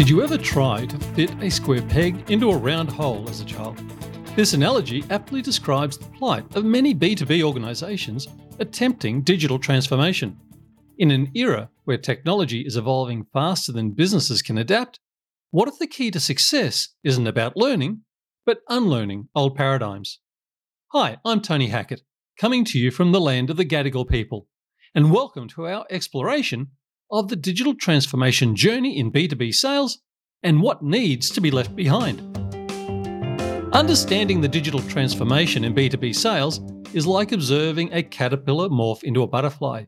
Did you ever try to fit a square peg into a round hole as a child? This analogy aptly describes the plight of many B2B organisations attempting digital transformation. In an era where technology is evolving faster than businesses can adapt, what if the key to success isn't about learning, but unlearning old paradigms? Hi, I'm Tony Hackett, coming to you from the land of the Gadigal people, and welcome to our exploration of the digital transformation journey in B2B sales and what needs to be left behind. Understanding the digital transformation in B2B sales is like observing a caterpillar morph into a butterfly.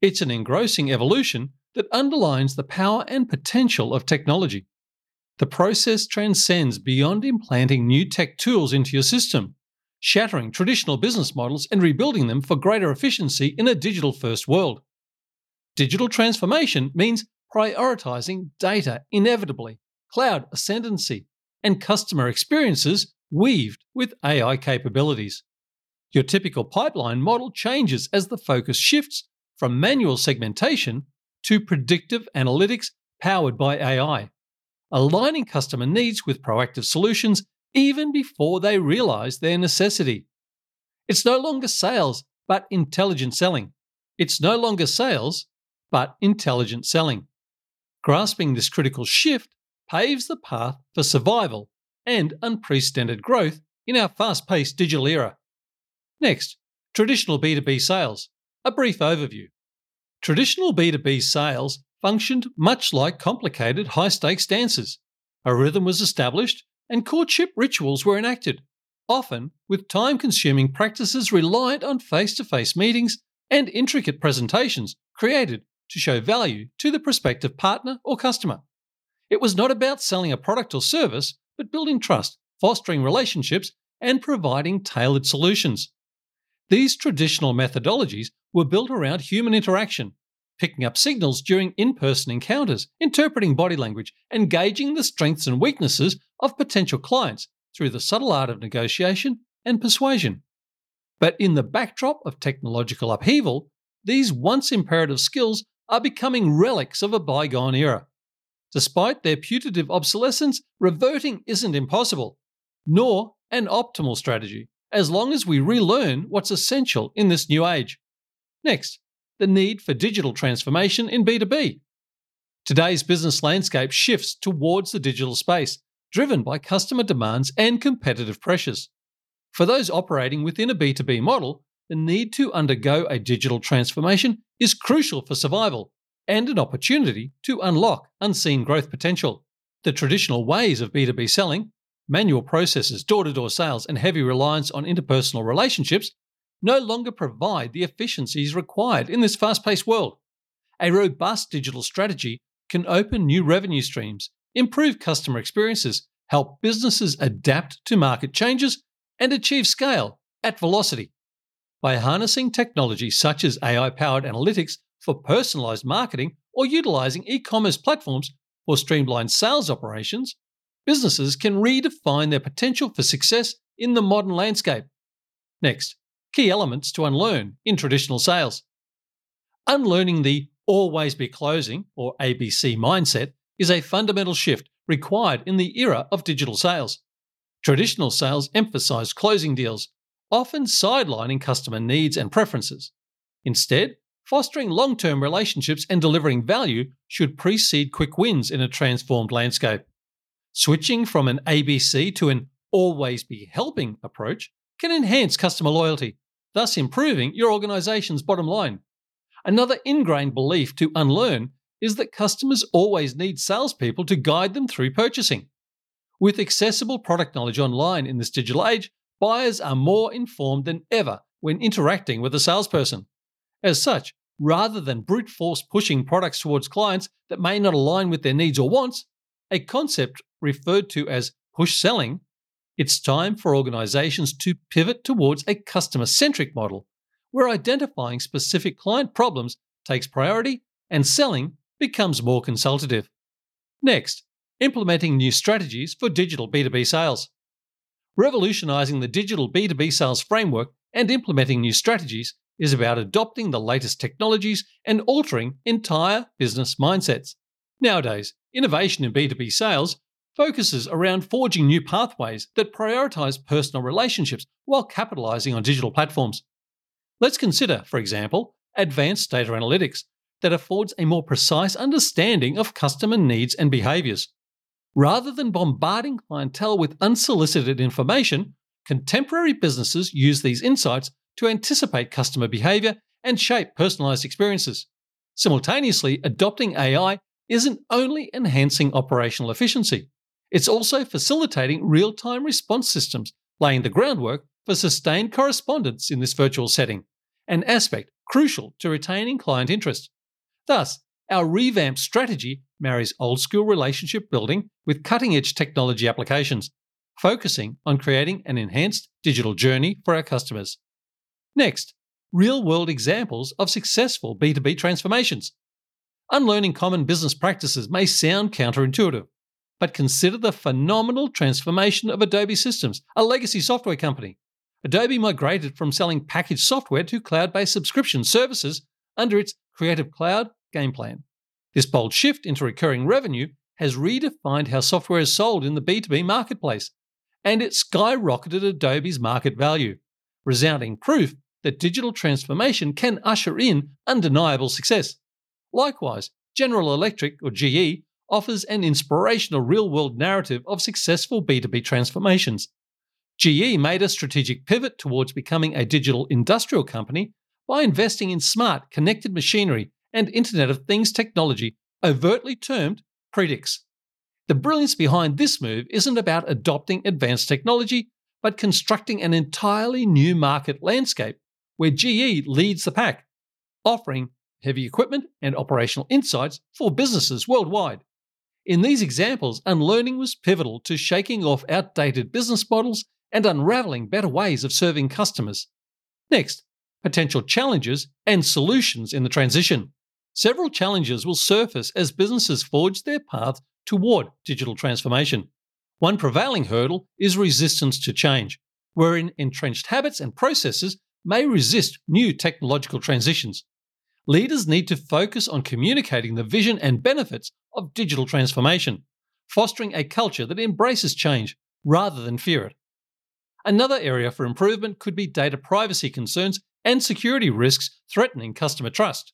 It's an engrossing evolution that underlines the power and potential of technology. The process transcends beyond implanting new tech tools into your system, shattering traditional business models and rebuilding them for greater efficiency in a digital first world. Digital transformation means prioritizing data inevitably, cloud ascendancy, and customer experiences weaved with AI capabilities. Your typical pipeline model changes as the focus shifts from manual segmentation to predictive analytics powered by AI, aligning customer needs with proactive solutions even before they realize their necessity. It's no longer sales, but intelligent selling. It's no longer sales, but intelligent selling. Grasping this critical shift paves the path for survival and unprecedented growth in our fast paced digital era. Next, traditional B2B sales. A brief overview. Traditional B2B sales functioned much like complicated high stakes dances. A rhythm was established and courtship rituals were enacted, often with time consuming practices reliant on face to face meetings and intricate presentations created to show value to the prospective partner or customer. It was not about selling a product or service, but building trust, fostering relationships, and providing tailored solutions. These traditional methodologies were built around human interaction, picking up signals during in person encounters, interpreting body language, and gauging the strengths and weaknesses of potential clients through the subtle art of negotiation and persuasion. But in the backdrop of technological upheaval, these once imperative skills are becoming relics of a bygone era. Despite their putative obsolescence, reverting isn't impossible, nor an optimal strategy, as long as we relearn what's essential in this new age. Next, the need for digital transformation in B2B. Today's business landscape shifts towards the digital space, driven by customer demands and competitive pressures. For those operating within a B2B model, the need to undergo a digital transformation is crucial for survival and an opportunity to unlock unseen growth potential. The traditional ways of B2B selling, manual processes, door to door sales, and heavy reliance on interpersonal relationships no longer provide the efficiencies required in this fast paced world. A robust digital strategy can open new revenue streams, improve customer experiences, help businesses adapt to market changes, and achieve scale at velocity. By harnessing technology such as AI powered analytics for personalized marketing or utilizing e commerce platforms for streamlined sales operations, businesses can redefine their potential for success in the modern landscape. Next, key elements to unlearn in traditional sales. Unlearning the always be closing or ABC mindset is a fundamental shift required in the era of digital sales. Traditional sales emphasize closing deals, often sidelining customer needs and preferences. Instead, fostering long term relationships and delivering value should precede quick wins in a transformed landscape. Switching from an ABC to an always be helping approach can enhance customer loyalty, thus improving your organization's bottom line. Another ingrained belief to unlearn is that customers always need salespeople to guide them through purchasing. With accessible product knowledge online in this digital age, buyers are more informed than ever when interacting with a salesperson. As such, rather than brute force pushing products towards clients that may not align with their needs or wants, a concept referred to as push selling, it's time for organizations to pivot towards a customer centric model where identifying specific client problems takes priority and selling becomes more consultative. Next, implementing new strategies for digital B2B sales revolutionizing the digital B2B sales framework and implementing new strategies is about adopting the latest technologies and altering entire business mindsets. Nowadays, innovation in B2B sales focuses around forging new pathways that prioritize personal relationships while capitalizing on digital platforms. Let's consider, for example, advanced data analytics that affords a more precise understanding of customer needs and behaviors. Rather than bombarding clientele with unsolicited information, contemporary businesses use these insights to anticipate customer behavior and shape personalized experiences. Simultaneously, adopting AI isn't only enhancing operational efficiency, it's also facilitating real time response systems, laying the groundwork for sustained correspondence in this virtual setting, an aspect crucial to retaining client interest. Thus, our revamped strategy marries old school relationship building with cutting edge technology applications, focusing on creating an enhanced digital journey for our customers. Next, real world examples of successful B2B transformations. Unlearning common business practices may sound counterintuitive, but consider the phenomenal transformation of Adobe Systems, a legacy software company. Adobe migrated from selling packaged software to cloud based subscription services under its Creative Cloud game plan. This bold shift into recurring revenue has redefined how software is sold in the B2B marketplace, and it skyrocketed Adobe's market value, resounding proof that digital transformation can usher in undeniable success. Likewise, General Electric, or GE, offers an inspirational real world narrative of successful B2B transformations. GE made a strategic pivot towards becoming a digital industrial company by investing in smart, connected machinery and Internet of Things technology, overtly termed Predix. The brilliance behind this move isn't about adopting advanced technology, but constructing an entirely new market landscape where GE leads the pack, offering heavy equipment and operational insights for businesses worldwide. In these examples, unlearning was pivotal to shaking off outdated business models and unraveling better ways of serving customers. Next, potential challenges and solutions in the transition. Several challenges will surface as businesses forge their path toward digital transformation. One prevailing hurdle is resistance to change, wherein entrenched habits and processes may resist new technological transitions. Leaders need to focus on communicating the vision and benefits of digital transformation, fostering a culture that embraces change rather than fear it. Another area for improvement could be data privacy concerns and security risks threatening customer trust.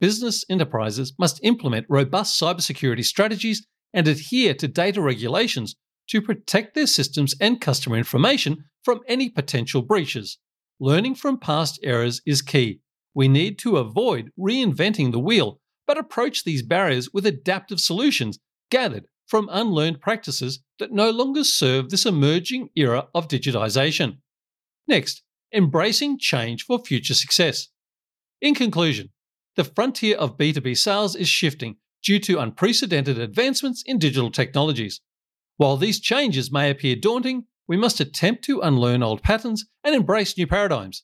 Business enterprises must implement robust cybersecurity strategies and adhere to data regulations to protect their systems and customer information from any potential breaches. Learning from past errors is key. We need to avoid reinventing the wheel, but approach these barriers with adaptive solutions gathered from unlearned practices that no longer serve this emerging era of digitization. Next, embracing change for future success. In conclusion, the frontier of B2B sales is shifting due to unprecedented advancements in digital technologies. While these changes may appear daunting, we must attempt to unlearn old patterns and embrace new paradigms.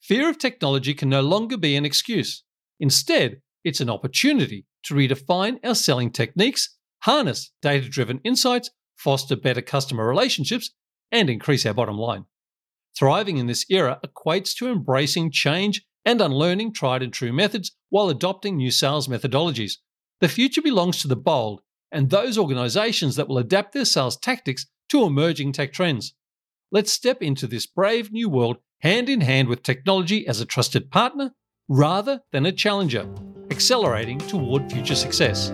Fear of technology can no longer be an excuse. Instead, it's an opportunity to redefine our selling techniques, harness data driven insights, foster better customer relationships, and increase our bottom line. Thriving in this era equates to embracing change and unlearning tried and true methods while adopting new sales methodologies. The future belongs to the bold and those organizations that will adapt their sales tactics to emerging tech trends. Let's step into this brave new world hand in hand with technology as a trusted partner rather than a challenger, accelerating toward future success.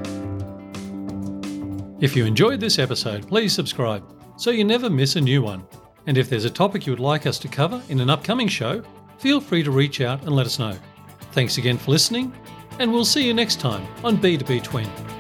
If you enjoyed this episode, please subscribe so you never miss a new one. And if there's a topic you would like us to cover in an upcoming show, feel free to reach out and let us know. Thanks again for listening, and we'll see you next time on B2B Twin.